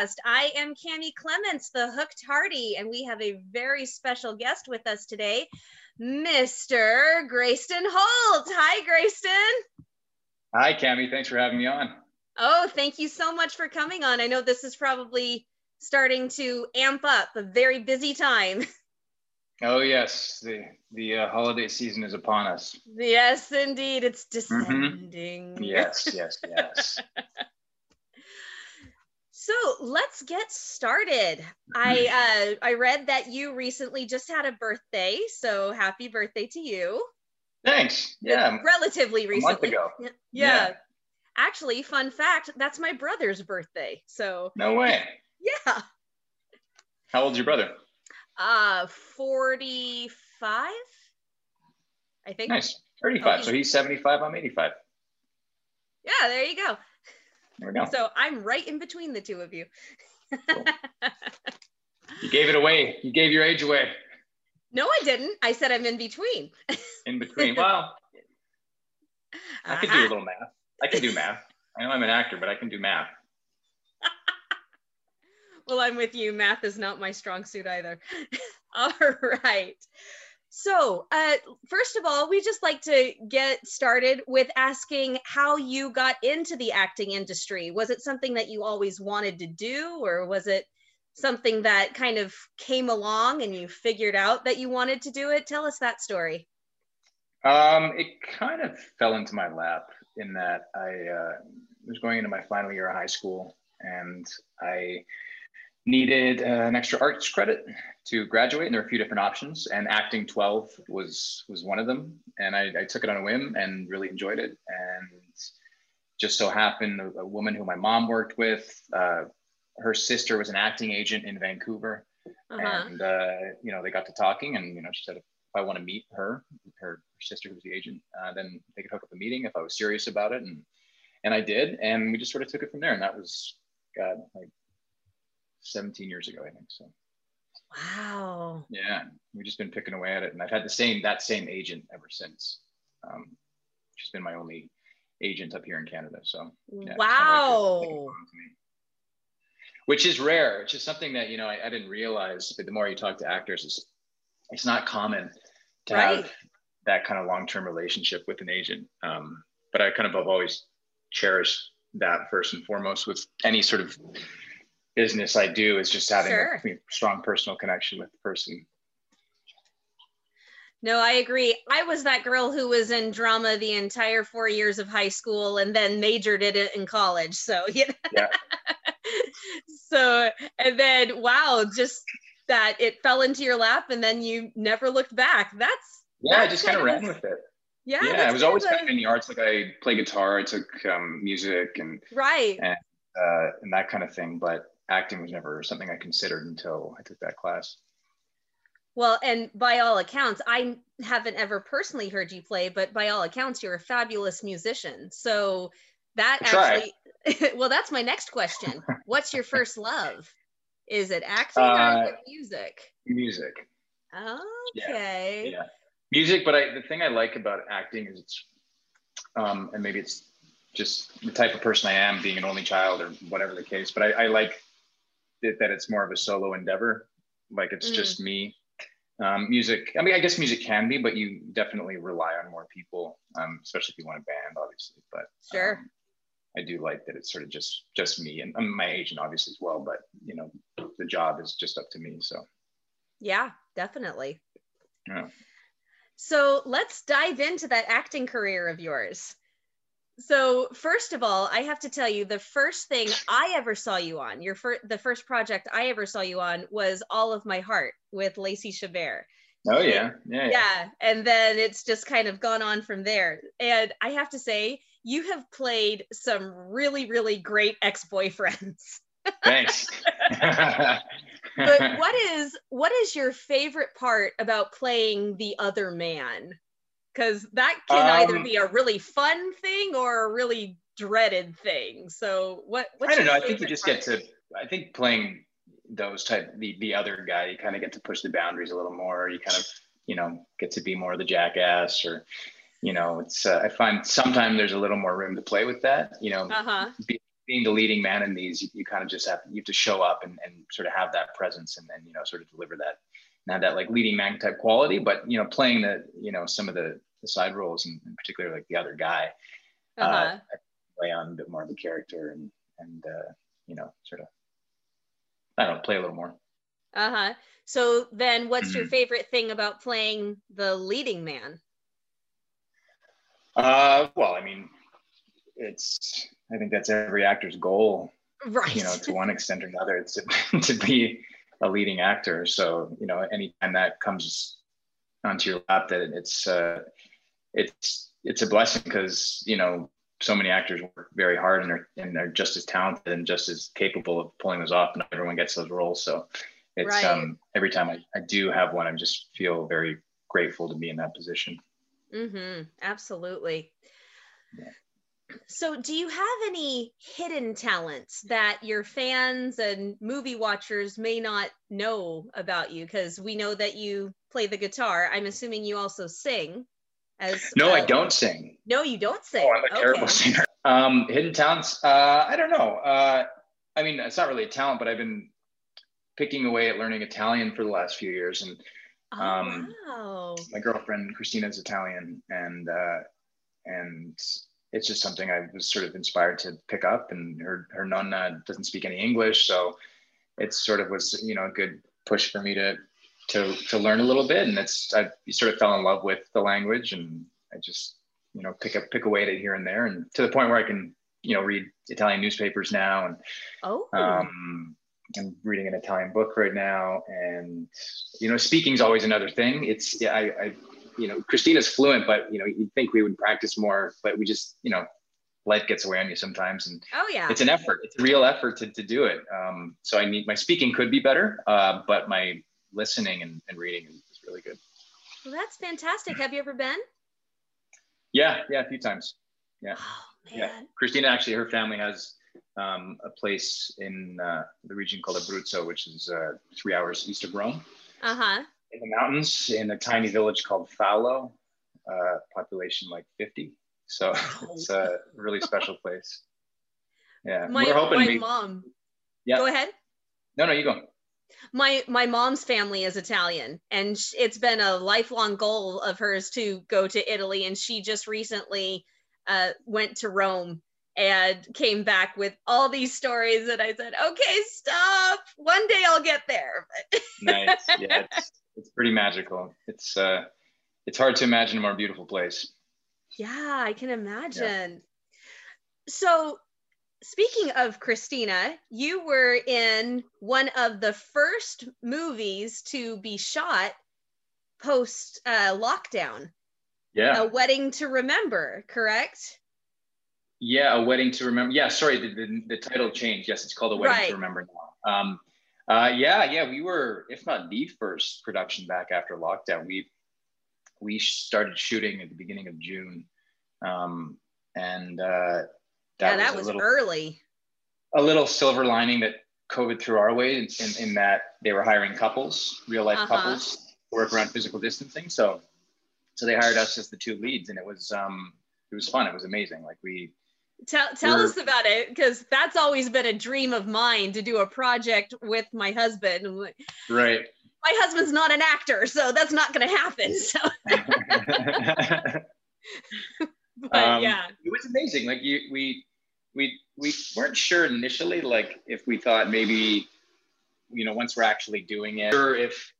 podcast. I am Kami Clements, the Hooked Hardy, and we have a very special guest with us today, Mr. Greyston Holt. Hi, Greyston. Hi, Kami. Thanks for having me on. Oh, thank you so much for coming on. I know this is probably starting to amp up a very busy time. Oh yes, the the uh, holiday season is upon us. Yes, indeed, it's descending. Mm-hmm. Yes, yes, yes. so let's get started. I uh, I read that you recently just had a birthday, so happy birthday to you. Thanks. Yeah, relatively recently. A month ago. Yeah. yeah. Actually, fun fact, that's my brother's birthday. So No way. Yeah. How old's your brother? Uh, 45, I think. Nice. 35. Oh, so he's 75, I'm 85. Yeah, there you go. There we go. So I'm right in between the two of you. Cool. you gave it away. You gave your age away. No, I didn't. I said I'm in between. in between. Well, I could do a uh-huh. little math. I can do math. I know I'm an actor, but I can do math. well, I'm with you. Math is not my strong suit either. all right. So, uh, first of all, we just like to get started with asking how you got into the acting industry. Was it something that you always wanted to do, or was it something that kind of came along and you figured out that you wanted to do it? Tell us that story. Um, it kind of fell into my lap in that I uh, was going into my final year of high school and I needed uh, an extra arts credit to graduate and there were a few different options and acting 12 was was one of them and I, I took it on a whim and really enjoyed it and just so happened a, a woman who my mom worked with uh, her sister was an acting agent in vancouver uh-huh. and uh, you know they got to talking and you know she said if i want to meet her her sister who's the agent uh, then they could hook up a meeting if i was serious about it and and i did and we just sort of took it from there and that was god like 17 years ago, I think. So. Wow. Yeah, we've just been picking away at it, and I've had the same that same agent ever since. Um, she's been my only agent up here in Canada. So. Yeah, wow. Kind of like which is rare. It's just something that you know I, I, didn't realize. But the more you talk to actors, it's it's not common to right. have that kind of long-term relationship with an agent. Um, but I kind of have always cherished that first and foremost with any sort of business I do is just having sure. a strong personal connection with the person. No, I agree. I was that girl who was in drama the entire four years of high school and then majored in it in college. So, you know? yeah. so, and then, wow, just that it fell into your lap and then you never looked back. That's, yeah, that's I just kind of ran with it. Yeah. Yeah. I was always kind of in the arts. Like I play guitar, I took um, music and, right. And, uh, and that kind of thing. But acting was never something I considered until I took that class. Well, and by all accounts, I haven't ever personally heard you play, but by all accounts, you're a fabulous musician. So that I actually, well, that's my next question. What's your first love? Is it acting uh, or music? Music. Okay. Yeah. yeah. Music, but I, the thing I like about acting is it's, um, and maybe it's just the type of person I am, being an only child or whatever the case, but I, I like it, that it's more of a solo endeavor. Like it's mm. just me. Um, music, I mean, I guess music can be, but you definitely rely on more people, um, especially if you want a band, obviously. But sure. Um, I do like that it's sort of just just me and um, my agent obviously as well, but you know, the job is just up to me. So yeah, definitely. Yeah. So let's dive into that acting career of yours. So first of all, I have to tell you the first thing I ever saw you on, your first the first project I ever saw you on was All of My Heart with Lacey Chabert. Oh yeah. yeah. Yeah. Yeah. And then it's just kind of gone on from there. And I have to say, you have played some really, really great ex-boyfriends. Thanks. but what is what is your favorite part about playing the other man? Because that can um, either be a really fun thing or a really dreaded thing. So what? I don't know. I think you just part? get to. I think playing those type the the other guy, you kind of get to push the boundaries a little more. You kind of you know get to be more of the jackass or you know it's uh, i find sometimes there's a little more room to play with that you know uh-huh. be, being the leading man in these, you, you kind of just have you have to show up and, and sort of have that presence and then you know sort of deliver that and have that like leading man type quality. But you know, playing the you know some of the, the side roles and in particular like the other guy, uh, uh-huh. uh, play on a bit more of the character and and uh, you know sort of I don't know, play a little more. Uh huh. So then, what's mm-hmm. your favorite thing about playing the leading man? Uh, well, I mean, it's I think that's every actor's goal, right? You know, to one extent or another, it's to, to be a leading actor. So you know, anytime that comes onto your lap, that it's uh, it's it's a blessing because you know so many actors work very hard and are and are just as talented and just as capable of pulling those off. Not everyone gets those roles, so it's right. um, every time I, I do have one, I just feel very grateful to be in that position. Mm-hmm. Absolutely. Yeah. So, do you have any hidden talents that your fans and movie watchers may not know about you? Because we know that you play the guitar. I'm assuming you also sing. As no, I don't sing. No, you don't sing. Oh, I'm a okay. terrible singer. Um, hidden talents? Uh, I don't know. Uh, I mean, it's not really a talent, but I've been picking away at learning Italian for the last few years, and oh, um, wow. my girlfriend Christina is Italian, and uh, and it's just something I was sort of inspired to pick up. And her her nonna doesn't speak any English, so it sort of was you know a good push for me to to to learn a little bit. And it's I sort of fell in love with the language, and I just you know pick up pick away at it here and there, and to the point where I can you know read Italian newspapers now, and oh. Um, I'm reading an Italian book right now, and you know, speaking is always another thing. It's yeah, I, I you know, Christina's fluent, but you know, you'd think we would practice more, but we just, you know, life gets away on you sometimes, and oh yeah, it's an effort. It's a real effort to, to do it. Um, so I need my speaking could be better, uh, but my listening and, and reading is, is really good. Well, that's fantastic. Have you ever been? Yeah, yeah, a few times. Yeah, oh, yeah. Christina actually, her family has um, a place in uh, the region called Abruzzo, which is uh, three hours east of Rome. Uh huh in the mountains in a tiny village called Falo, uh, population like 50. So it's a really special place. Yeah, my, we're hoping. My we, mom. Yeah. Go ahead. No, no, you go. My my mom's family is Italian, and it's been a lifelong goal of hers to go to Italy. And she just recently uh, went to Rome and came back with all these stories. And I said, "Okay, stop. One day I'll get there." nice. Yeah, it's, it's pretty magical. It's uh, it's hard to imagine a more beautiful place. Yeah, I can imagine. Yeah. So, speaking of Christina, you were in one of the first movies to be shot post uh, lockdown. Yeah. A Wedding to Remember, correct? Yeah, A Wedding to Remember. Yeah, sorry, the, the, the title changed. Yes, it's called A Wedding right. to Remember now. Um, uh, yeah, yeah, we were, if not the first production back after lockdown. We we started shooting at the beginning of June, um, and uh, that yeah, that was, was little, early. A little silver lining that COVID threw our way, in, in, in that they were hiring couples, real life uh-huh. couples, work around physical distancing. So, so they hired us as the two leads, and it was um, it was fun. It was amazing. Like we Tell, tell us about it because that's always been a dream of mine to do a project with my husband. Right. My husband's not an actor, so that's not going to happen. So. but um, yeah, it was amazing. Like you, we, we, we weren't sure initially, like if we thought maybe, you know, once we're actually doing it, or if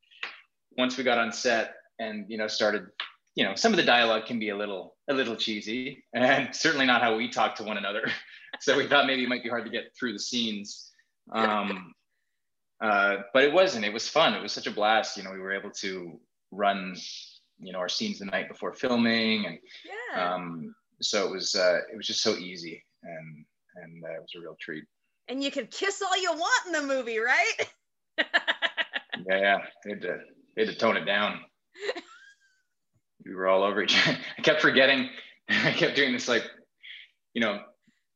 once we got on set and you know started you know, some of the dialogue can be a little a little cheesy, and certainly not how we talk to one another. so we thought maybe it might be hard to get through the scenes. Um, uh, but it wasn't. It was fun. It was such a blast. You know, we were able to run, you know, our scenes the night before filming, and yeah. um, so it was uh, it was just so easy, and and uh, it was a real treat. And you could kiss all you want in the movie, right? yeah, yeah. They had to they had to tone it down we were all over each other. I kept forgetting. I kept doing this like, you know,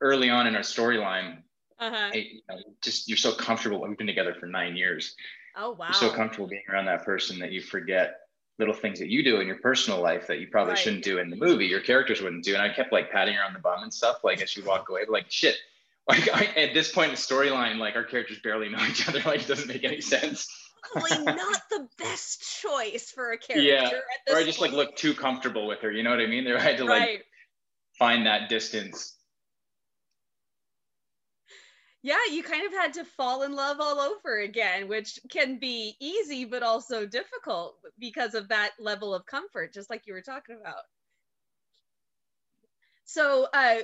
early on in our storyline. Uh-huh. you know, just you're so comfortable. We've been together for nine years. Oh wow. You're so comfortable being around that person that you forget little things that you do in your personal life that you probably right. shouldn't do in the movie. Your characters wouldn't do. And I kept like patting her on the bum and stuff, like as she walked away. But like shit, like I, at this point in the storyline, like our characters barely know each other. Like it doesn't make any sense. Probably not the best choice for a character. Yeah, or I just like point. look too comfortable with her. You know what I mean? They had to like right. find that distance. Yeah, you kind of had to fall in love all over again, which can be easy but also difficult because of that level of comfort, just like you were talking about. So, uh,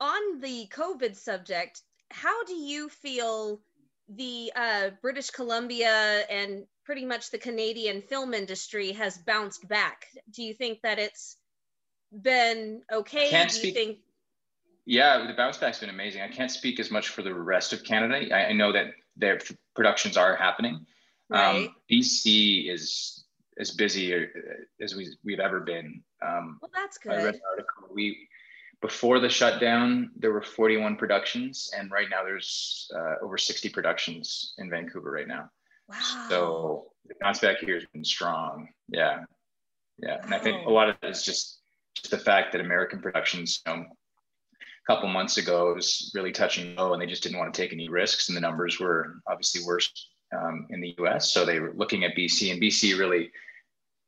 on the COVID subject, how do you feel the uh, British Columbia and pretty much the Canadian film industry has bounced back? Do you think that it's been okay? Can't do you speak- think Yeah, the bounce back's been amazing. I can't speak as much for the rest of Canada. I, I know that their productions are happening. right? Um, BC is as busy uh, as we, we've ever been. Um, well, that's good. I read an article. We before the shutdown, there were 41 productions, and right now there's uh, over 60 productions in Vancouver right now. Wow. So the bounce back here has been strong. Yeah, yeah, and I think a lot of it is just just the fact that American productions, you know, a couple months ago, was really touching go, and they just didn't want to take any risks, and the numbers were obviously worse um, in the U.S. So they were looking at BC, and BC really,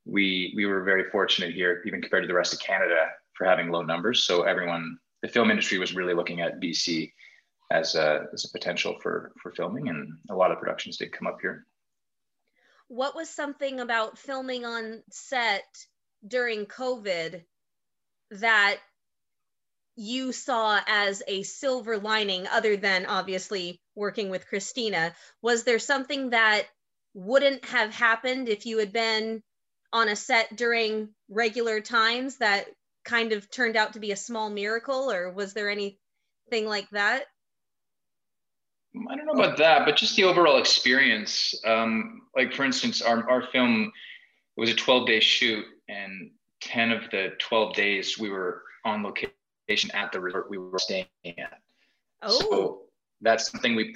we we were very fortunate here, even compared to the rest of Canada, for having low numbers. So everyone, the film industry was really looking at BC as a as a potential for for filming, and a lot of productions did come up here. what was something about filming on set during COVID that you saw as a silver lining, other than obviously working with Christina? Was there something that wouldn't have happened if you had been on a set during regular times that kind of turned out to be a small miracle, or was there anything like that? I don't know about that, but just the overall experience. Um, like for instance, our, our film it was a 12 day shoot, and 10 of the 12 days we were on location at the resort we were staying at. Oh, So that's something we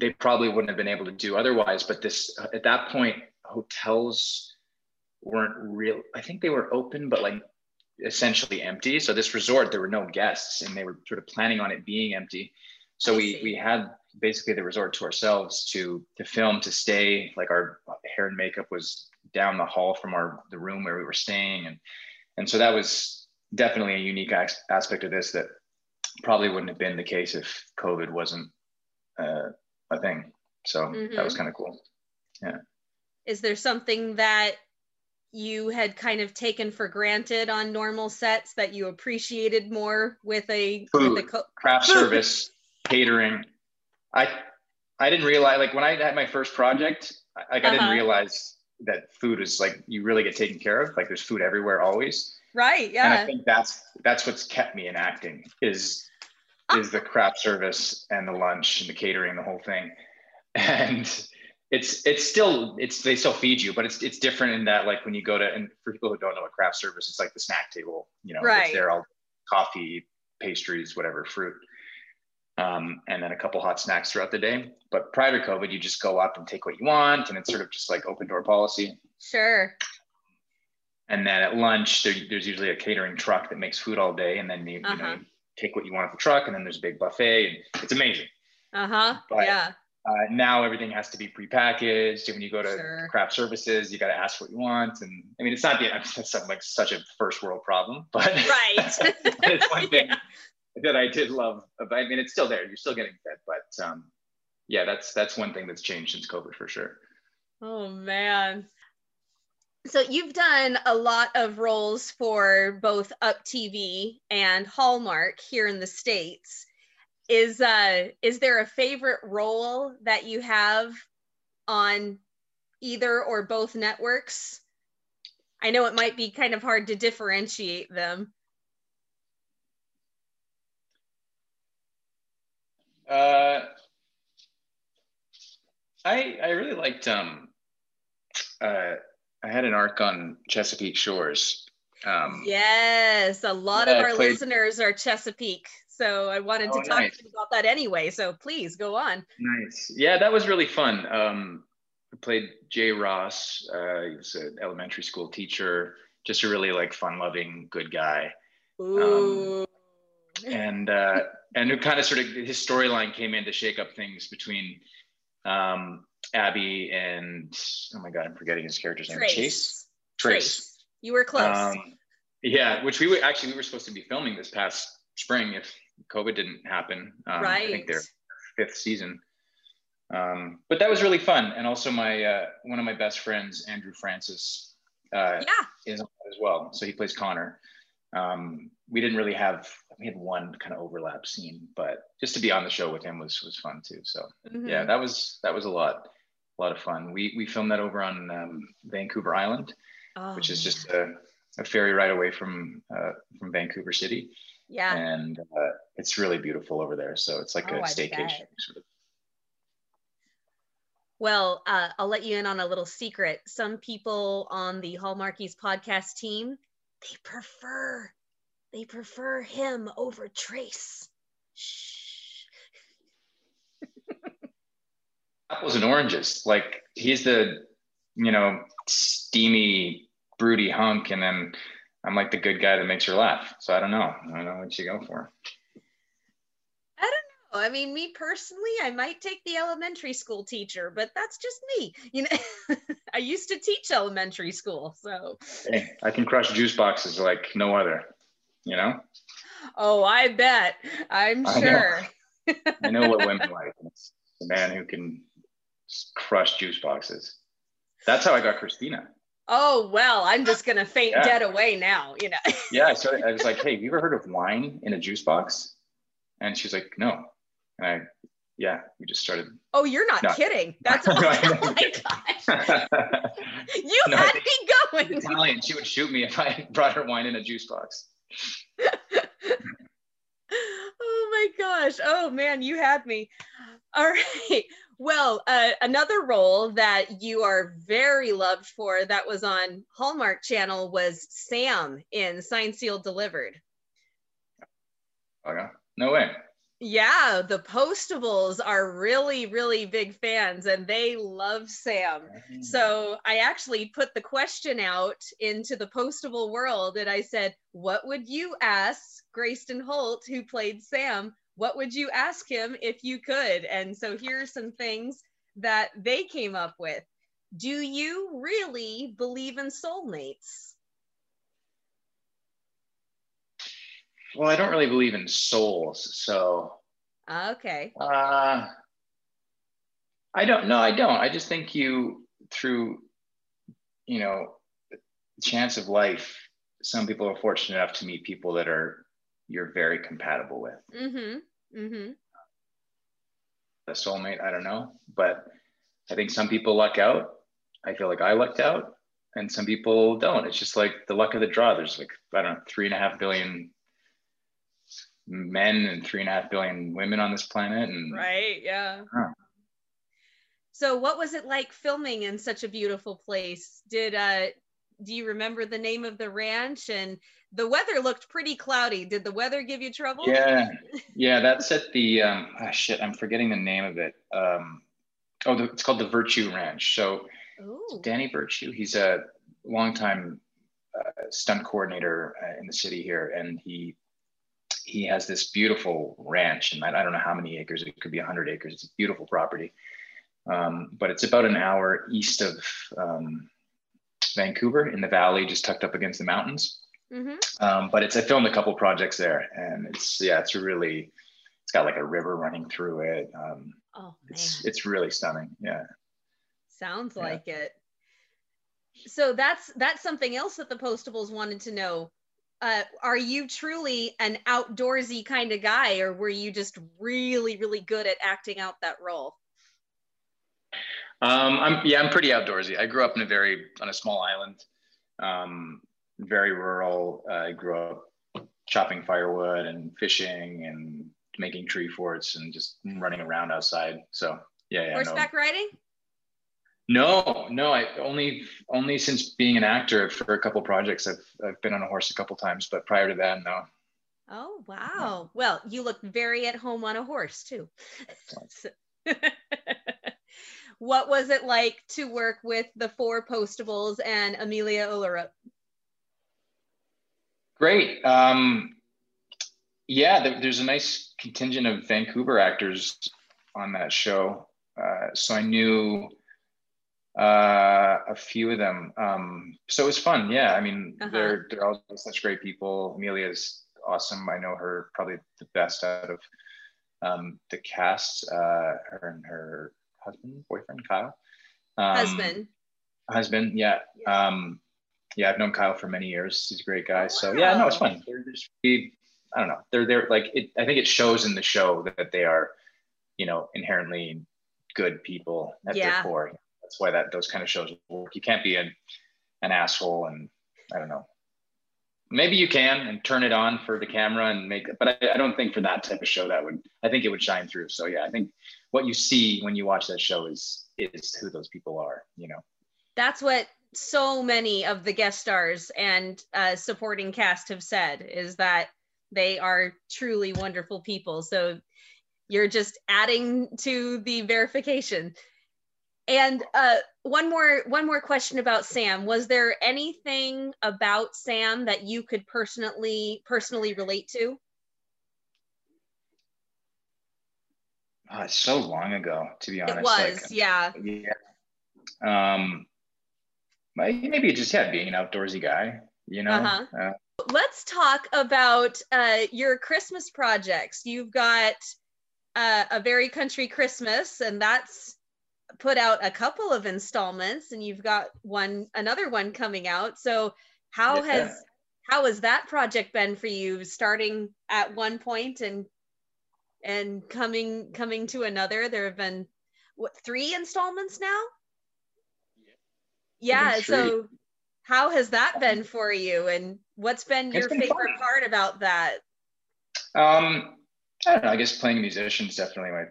they probably wouldn't have been able to do otherwise. But this at that point, hotels weren't real. I think they were open, but like essentially empty. So this resort, there were no guests, and they were sort of planning on it being empty. So we we had basically the resort to ourselves to to film to stay. Like our hair and makeup was down the hall from our the room where we were staying, and and so that was definitely a unique as- aspect of this that probably wouldn't have been the case if COVID wasn't uh, a thing. So that was kind of cool. Yeah. Is there something that you had kind of taken for granted on normal sets that you appreciated more with a with a Food. co- Craft service, catering. I I didn't realize like when I had my first project, I- like I didn't Uh-huh. realize that food is like you really get taken care of. Like there's food everywhere always. right Yeah. and I think that's that's what's kept me in acting is is the craft service and the lunch and the catering, the whole thing. And it's it's still it's they still feed you, but it's it's different in that like when you go to and for people who don't know what craft service, it's like the snack table, you know, Right. it's there all coffee, pastries, whatever, fruit. Um, and then a couple hot snacks throughout the day. But prior to COVID, you just go up and take what you want, and it's sort of just like open door policy. sure And then at lunch, there, there's usually a catering truck that makes food all day, and then you, you know Uh-huh. you take what you want off the truck, and then there's a big buffet, and it's amazing. uh-huh yeah Uh, now everything has to be prepagged. And when you go to Sure. craft services, you got to ask what you want, and I mean it's not the it's not like such a first world problem, but right it's one thing that I did love. About, I mean, it's still there. You're still getting fed, but um, yeah, that's that's one thing that's changed since COVID for sure. oh man so you've done a lot of roles for both up tv and hallmark here in the states is uh is there a favorite role that you have on either or both networks i know it might be kind of hard to differentiate them Uh, I I really liked um uh I had an arc on Chesapeake Shores. Um, yes a lot of Yeah, our played- listeners are chesapeake so i wanted Oh, to talk nice. to you about that anyway so please go on Nice. Yeah, that was really fun. Um, I played Jay Ross. Uh, he was an elementary school teacher, just a really like fun-loving, good guy. Ooh. and uh, and it kind of sort of his storyline came in to shake up things between um, Abby and oh my god, I'm forgetting his character's name. Trace. Chase. Trace. You were close. Um, yeah, which we were actually we were supposed to be filming this past spring if COVID didn't happen. Um, right. I think their fifth season. Um, but that was really fun, and also my uh, one of my best friends, Andrew Francis, uh, yeah. is on that as well. So he plays Connor. Um, we didn't really have we had one kind of overlap scene, but just to be on the show with him was was fun too. So Mhm. yeah, that was that was a lot a lot of fun. We we filmed that over on um, Vancouver Island, Oh, which is just a, a ferry ride away from uh, from Vancouver City, yeah. and uh, it's really beautiful over there. So it's like Oh, a staycation sort of. Well, uh, I'll let you in on a little secret. Some people on the Hallmarkies podcast team, they prefer, they prefer him over Trace. Shh. apples and oranges. Like he's the, you know, steamy, broody hunk, and then I'm like the good guy that makes her laugh. So I don't know. I don't know what you go for. I don't know. I mean, me personally, I might take the elementary school teacher, but that's just me. You know, I used to teach elementary school, so. Hey, I can crush juice boxes like no other. You know, Oh, I bet. I'm I know. sure. I know what women like. It's the man who can crush juice boxes. That's how I got Christina. Oh well, I'm just gonna faint Yeah. dead away now. You know. Yeah, so I was like, "Hey, have you ever heard of wine in a juice box?" And she's like, "No." And I, yeah, we just started. Oh, you're not No. kidding. That's No, oh my gosh. You No, had I me going. Italian. She would shoot me if I brought her wine in a juice box. oh my gosh. Oh man, you had me. All right. Well, uh, another role that you are very loved for that was on Hallmark Channel was Sam in Signed Sealed Delivered. Okay. No way. Yeah, the Postables are really, really big fans and they love Sam. So I actually put the question out into the postable world and I said, What would you ask Greyston Holt, who played Sam? What would you ask him if you could? And so here are some things that they came up with. Do you really believe in soulmates? Well, I don't really believe in souls, so Okay. uh, I don't. No, I don't. I just think you through, you know, chance of life. Some people are fortunate enough to meet people that are you're very compatible with. Mm-hmm. Mm-hmm. A soulmate, I don't know, but I think some people luck out. I feel like I lucked out, and some people don't. It's just like the luck of the draw. There's like I don't know, three and a half billion men and three and a half billion women on this planet, and Right. Yeah. Huh. So what was it like filming in such a beautiful place? Did uh do you remember the name of the ranch and the weather looked pretty cloudy. Did the weather give you trouble? Yeah, yeah, that's at the um, ah, shit. I'm forgetting the name of it. Um, oh, the, it's called the Virtue Ranch. So Ooh. Danny Virtue, he's a longtime uh, stunt coordinator uh, in the city here, and he he has this beautiful ranch, and I, I don't know how many acres. It could be 100 acres. It's a beautiful property, um, but it's about an hour east of um, Vancouver in the valley, just tucked up against the mountains hmm um, but it's I filmed a couple projects there, and it's yeah, it's really it's got like a river running through it. Um, Oh man. it's it's really stunning. Yeah. Sounds Yeah. like it. So that's that's something else that the postables wanted to know. Uh, are you truly an outdoorsy kind of guy, or were you just really, really good at acting out that role? Um, I'm yeah, I'm pretty outdoorsy. I grew up in a very on a small island, um, very rural. Uh, I grew up chopping firewood and fishing and making tree forts and just running around outside. So yeah, yeah. no. Horseback riding? No, no, I only only since being an actor for a couple projects, I've I've been on a horse a couple times, but prior to that, no. Oh, wow. Well, you look very at home on a horse too. So- what was it like to work with the four postables and Amelia Ullerup? Great. Um, yeah, there, there's a nice contingent of Vancouver actors on that show. Uh, so I knew uh, a few of them. Um, so it was fun. Yeah, I mean, uh-huh. they're they're all such great people. Amelia's awesome. I know her probably the best out of um, the cast. Uh, her and her husband, boyfriend, Kyle. Um, husband. Husband, yeah. Um, yeah, I've known Kyle for many years. He's a great guy. Oh, wow. So yeah, no, it's fun. They're just, I don't know. They're they're like it, I think it shows in the show that they are, you know, inherently good people at yeah. their core. That's why that those kind of shows work. You can't be an an asshole and I don't know. Maybe you can and turn it on for the camera and make it, but I, I don't think for that type of show that would I think it would shine through. So yeah, I think what you see when you watch that show is is who those people are, you know. That's what so many of the guest stars and uh, supporting cast have said is that they are truly wonderful people. So you're just adding to the verification. And uh, one more one more question about Sam. Was there anything about Sam that you could personally personally relate to? Uh, so long ago, to be honest. It was, like, yeah. Yeah. Um, maybe it just yeah, being an outdoorsy guy. You know. Uh-huh. Uh, Let's talk about uh, your Christmas projects. You've got uh, a very country Christmas, and that's put out a couple of installments, and you've got one another one coming out. So how yeah. has how has that project been for you? Starting at one point and and coming coming to another. There have been what three installments now? Yeah. yeah so how has that been for you, and what's been your been favorite fun. part about that? Um, I don't know. I guess playing a musician is definitely my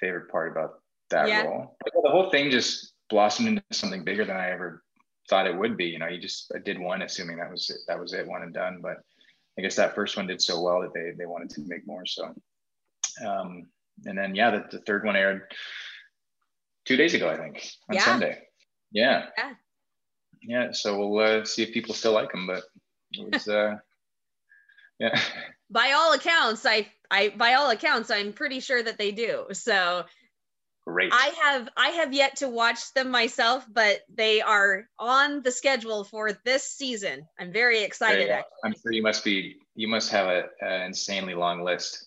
favorite part about that yeah. role. the whole thing just blossomed into something bigger than I ever thought it would be. You know, you just I did one assuming that was it, that was it, one and done. But I guess that first one did so well that they they wanted to make more. So, um, and then yeah, the, the third one aired two days ago, I think, on yeah. Sunday. Yeah. yeah. Yeah. So we'll uh, see if people still like them, but it was. Uh, yeah. By all accounts, I I by all accounts, I'm pretty sure that they do. So Great. I have I have yet to watch them myself, but they are on the schedule for this season. I'm very excited. I'm sure you must be you must have a, an insanely long list.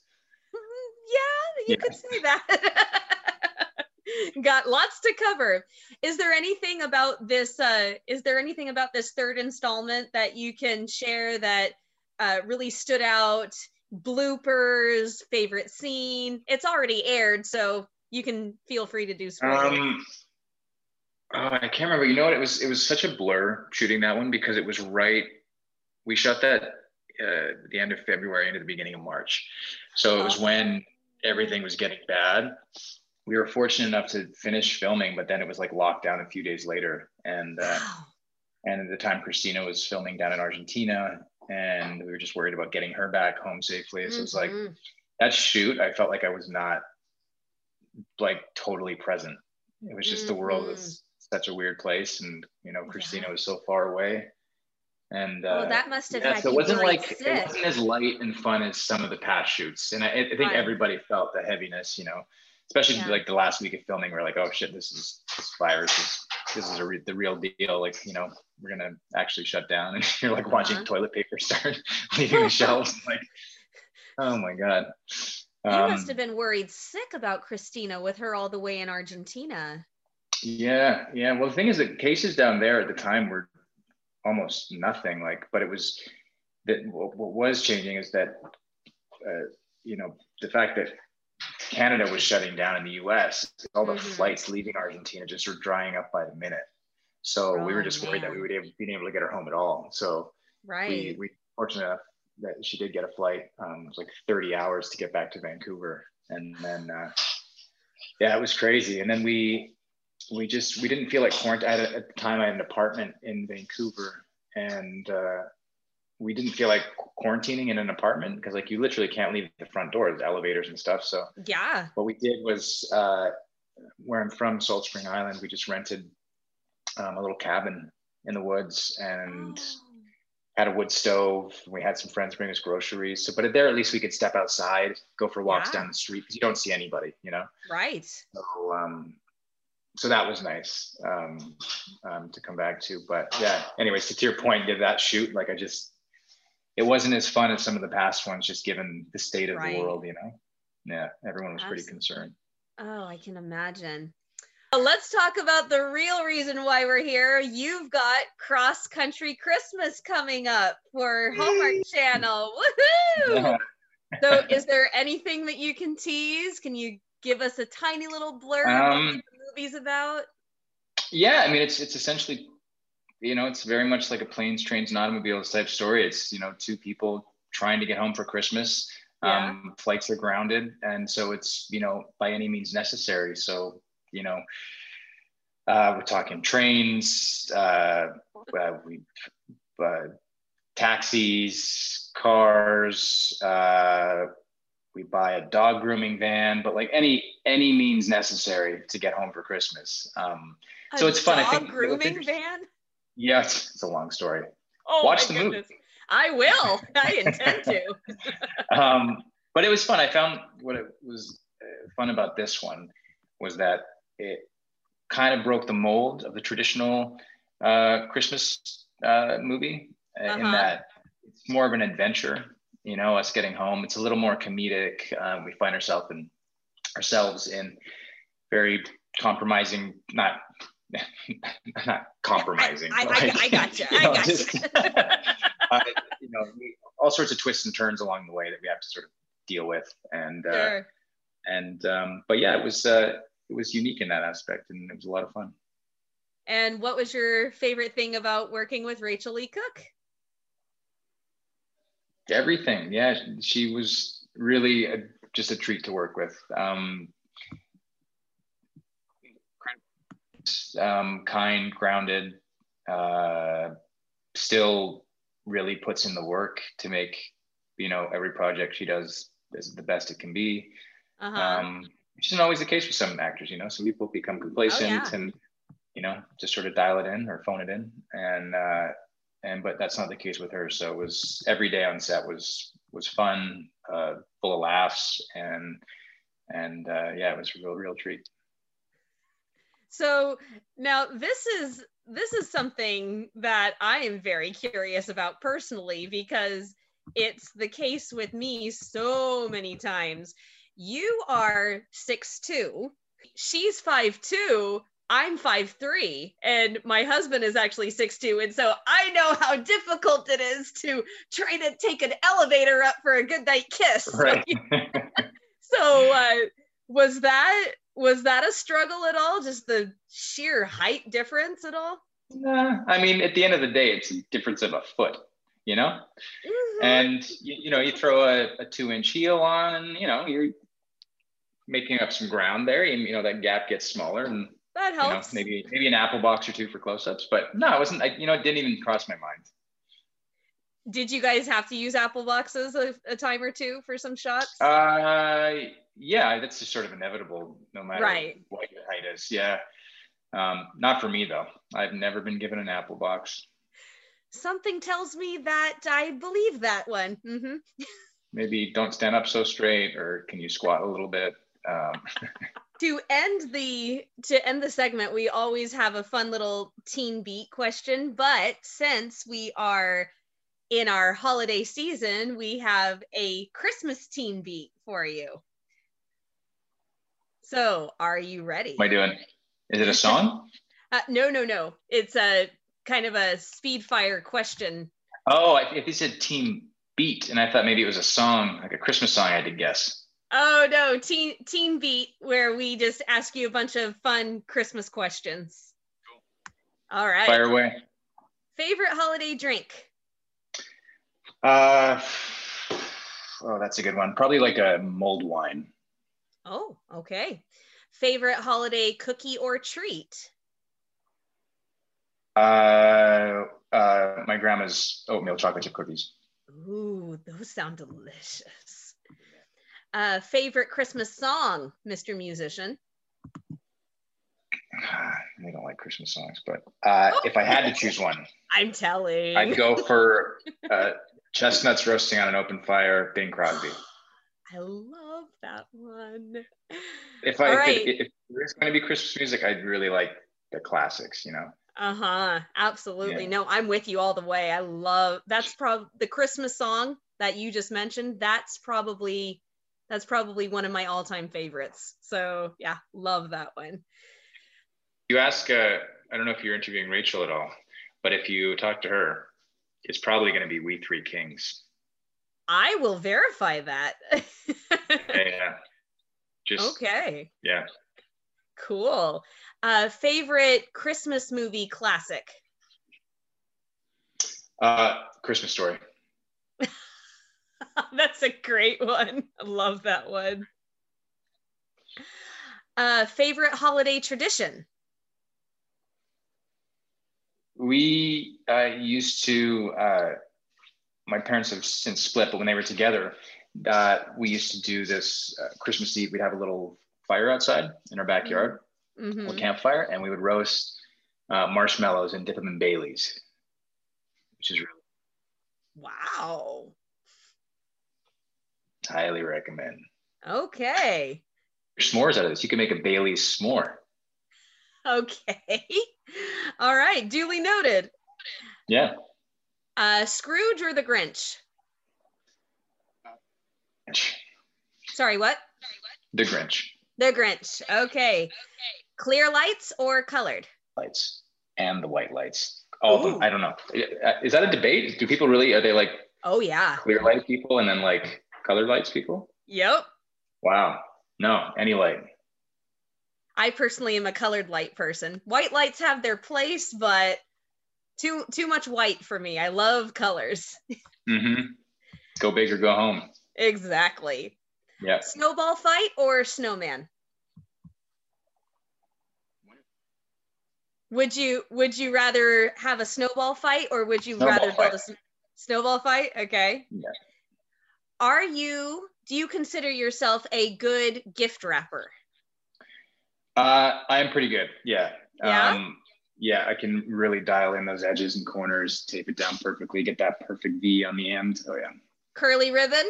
Yeah, you yeah. could say that. Got lots to cover. Is there anything about this? Uh, is there anything about this third installment that you can share that uh, really stood out? Bloopers, favorite scene. It's already aired, so you can feel free to do spoilers. Um, oh, I can't remember. You know what? It was it was such a blur shooting that one because it was right. We shot that uh, the end of February into the beginning of March, so it was oh. when everything was getting bad. We were fortunate enough to finish filming, but then it was like locked down a few days later, and uh, wow. and at the time Christina was filming down in Argentina, and we were just worried about getting her back home safely. So mm-hmm. it was like mm-hmm. that shoot. I felt like I was not like totally present. It was just mm-hmm. the world was mm-hmm. such a weird place, and you know, Christina yeah. was so far away. And uh, oh, that must have yeah, so it wasn't like sick. it wasn't as light and fun as some of the past shoots, and I, I think right. everybody felt the heaviness, you know, especially yeah. like the last week of filming. We're like, oh shit, this is this virus is this is a re- the real deal. Like, you know, we're gonna actually shut down, and you're like uh-huh. watching toilet paper start leaving the shelves. Like, oh my god. You um, must have been worried sick about Christina with her all the way in Argentina. Yeah, yeah. Well, the thing is the cases down there at the time were almost nothing. Like, but it was that what, what was changing is that uh, you know the fact that Canada was shutting down in the U.S. All the mm-hmm. flights leaving Argentina just were drying up by the minute. So oh, we were just man. worried that we would be able to get her home at all. So right. we, we fortunate enough that she did get a flight. Um, it was like 30 hours to get back to Vancouver, and then uh, yeah, it was crazy. And then we we just we didn't feel like quarantine. At, at the time, I had an apartment in Vancouver, and uh, we didn't feel like quarantining in an apartment because like you literally can't leave the front door, the elevators and stuff. So yeah, what we did was uh, where I'm from, Salt Spring Island, we just rented um, a little cabin in the woods and. Oh had a wood stove. We had some friends bring us groceries. So, but there at least we could step outside, go for walks Yeah. down the street because you don't see anybody, you know. Right. So, um, so that was nice um, um, to come back to. But yeah, anyways, to your point, give that shoot. Like I just, it wasn't as fun as some of the past ones, just given the state of Right. the world, you know. Yeah, everyone was pretty concerned. Oh, I can imagine. Let's talk about the real reason why we're here. You've got Cross Country Christmas coming up for Hallmark Channel. Woohoo! So, is there anything that you can tease? Can you give us a tiny little blurb Um, movie's about? Yeah, I mean, it's it's essentially, you know, it's very much like a planes, trains, and automobiles type story. It's you know two people trying to get home for Christmas. Yeah. Um, flights are grounded, and so it's you know by any means necessary. So you know, uh, we're talking trains, uh, uh, we, uh, taxis, cars. We buy a dog grooming van, but like any any means necessary to get home for Christmas. Um, so it's fun, I Dog think grooming van. yeah, it's, it's a long story. Oh, Watch my the movie. goodness. I will. I intend to. Um, but it was fun. I found what it was uh, fun about this one was that it kind of broke the mold of the traditional uh, Christmas uh, movie uh, in Uh-huh. that it's more of an adventure. You know, us getting home. It's a little more comedic. Uh, we find ourselves in ourselves in very compromising, not not compromising. I- I- like, I gotcha. you I know, gotcha. just- uh, you know, we, all sorts of twists and turns along the way that we have to sort of deal with. And uh, Sure. and um, but yeah, it was uh, it was unique in that aspect, and it was a lot of fun. And what was your favorite thing about working with Rachael Leigh Cook? Everything, yeah, she was really a, just a treat to work with. Um, um, kind, grounded, uh, still really puts in the work to make you know every project she does is the best it can be. Uh-huh. um, which isn't always the case with some actors, you know. Some people become complacent Oh, yeah. and you know just sort of dial it in or phone it in, and uh, and but that's not the case with her. So it was every day on set was was fun, uh, full of laughs, and and uh, yeah, it was a real real treat. So now this is this is something that I am very curious about personally because it's the case with me so many times. You are six two, she's five two, I'm five three, and my husband is actually six two, and so I know how difficult it is to try to take an elevator up for a good night kiss. Right. So uh, was that was that a struggle at all? Just the sheer height difference at all? nah, I mean, at the end of the day, it's a difference of a foot, you know. Mhm. and you, you know you throw a, a two inch heel on and you know you're making up some ground there and you know that gap gets smaller and that you know helps. maybe maybe an apple box or two for close-ups but no it wasn't I, you know it didn't even cross my mind Did you guys have to use apple boxes a, a time or two for some shots? uh yeah that's just sort of inevitable no matter Right. what your height is yeah um not for me though i've never been given an apple box Something tells me that I believe that one. hmm maybe don't stand up so straight or can you squat a little bit um To end the to end the segment, we always have a fun little teen beat question. But since we are in our holiday season, we have a Christmas teen beat for you. So, are you ready? what am i doing is it a song Uh, no, no, no. It's a kind of a speed fire question. Oh, if he said Team Beat, and I thought maybe it was a song, like a Christmas song, I did guess. Oh no, teen teen beat where we just ask you a bunch of fun Christmas questions. All right. Fire away. Favorite holiday drink? Uh, oh, that's a good one. Probably like a mulled wine. Oh, okay. Favorite holiday cookie or treat? Uh, uh, my grandma's oatmeal chocolate chip cookies. Ooh, those sound delicious. Uh, favorite Christmas song, Mr. Musician? they don't like Christmas songs, but uh, if I had to choose one, I'm telling. I'd go for uh, chestnuts roasting on an open fire, Bing Crosby. I love that one. If I if, right. it, if there's going to be Christmas music, I'd really like the classics. You know. Uh-huh. Absolutely. Yeah. No, I'm with you all the way. I love that's probably the Christmas song that you just mentioned. That's probably that's probably one of my all-time favorites. So yeah, love that one. You ask. Uh, I don't know if you're interviewing Rachael at all, but if you talk to her, it's probably going to be "We Three Kings." I will verify that. yeah. Just okay. yeah. Cool. Uh favorite Christmas movie classic. Uh, Christmas Story. That's a great one. I love that one. Uh favorite holiday tradition. We uh, used to. Uh, my parents have since split, but when they were together, uh, we used to do this uh, Christmas Eve. We'd have a little fire outside in our backyard, a Mhm. little campfire, and we would roast uh, marshmallows and dip them in Bailey's, which is really Wow. Highly recommend. Okay. S'mores out of this. You can make a Bailey's s'more. Okay. All right. Duly noted. Yeah. Uh, Scrooge or the Grinch? Sorry, what? The Grinch. The Grinch. Okay. Clear lights or colored? Lights and the white lights. All of them. I don't know. Uh, Is that a debate? Do people really, are they like Oh, yeah. clear light people and then like colored lights people? Yep. Wow. No, any light. I personally am a colored light person. White lights have their place, but too too much white for me. I love colors. Mm-hmm. Go big or go home. exactly. Yeah. Snowball fight or snowman? Would you would you rather have a snowball fight or would you Snowball rather fight. build a snowball fight? Okay. Yeah. Are you do you consider yourself a good gift wrapper? Uh, I'm pretty good. Yeah. Yeah? Um, yeah, I can really dial in those edges and corners, tape it down perfectly, get that perfect V on the end. Oh yeah. Curly ribbon?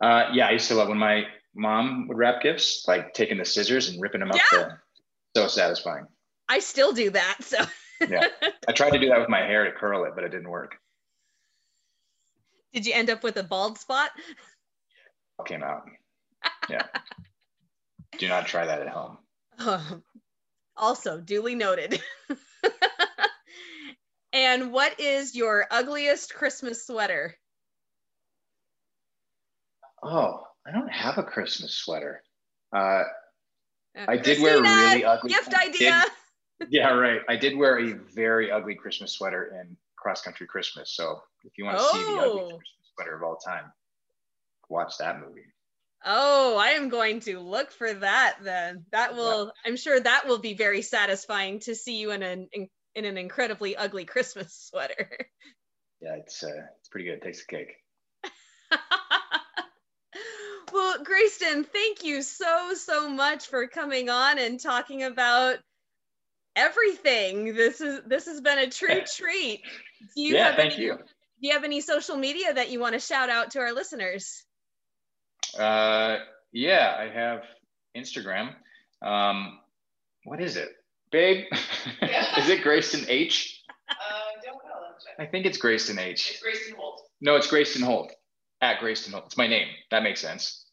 Uh, yeah, I used to love when my mom would wrap gifts, like taking the scissors and ripping them up. Yeah. The, so satisfying. I still do that. So Yeah. I tried to do that with my hair to curl it, but it didn't work. Did you end up with a bald spot? Came out. Yeah. do not try that at home. Um, also, duly noted. and what is your ugliest Christmas sweater? Oh, I don't have a Christmas sweater. Uh, Uh, I did wear a really ugly gift idea. yeah, right. I did wear a very ugly Christmas sweater in cross country Christmas. So if you want to see the Oh. ugliest Christmas sweater of all time, watch that movie. Oh, I am going to look for that then. That will, I'm sure that will be very satisfying to see you in an in, in an incredibly ugly Christmas sweater. Yeah, it's uh, it's pretty good. It takes the cake. well, Greyston, thank you so, so much for coming on and talking about everything. This is this has been a true treat. Do you yeah, have thank any, you. Do you have any social media that you want to shout out to our listeners? Uh, yeah, I have Instagram. Um, what is it, babe? is it Greyston H? Uh, don't know. I think it's Greyston H. It's Grayson Holt. No, it's Greyston Holt. At Greyston Holt. It's my name. That makes sense.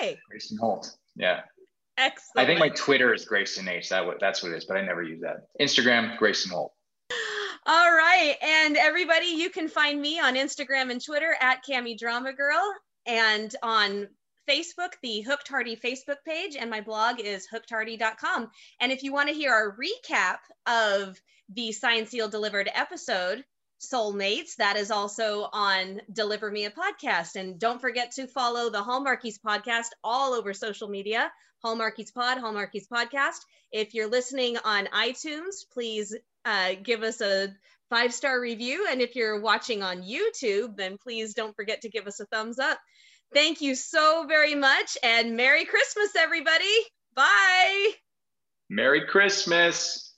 Okay, Greyston Holt. Yeah. Excellent. I think my Twitter is Greyston H. That that's what it is, but I never use that. Instagram, Greyston Holt. All right. And everybody, you can find me on Instagram and Twitter at Kami Drama Girl and on Facebook, the Hooked Hardy Facebook page, and my blog is hookedhardy.com. And if you want to hear our recap of the Signed, Sealed, Delivered episode, Soulmates, that is also on Deliver Me a Podcast. And don't forget to follow the Hallmarkies podcast all over social media. Hallmarkies Pod, Hallmarkies Podcast. If you're listening on iTunes, please uh, give us a five star review. And if you're watching on YouTube, then please don't forget to give us a thumbs up. Thank you so very much and Merry Christmas, everybody. Bye. Merry Christmas.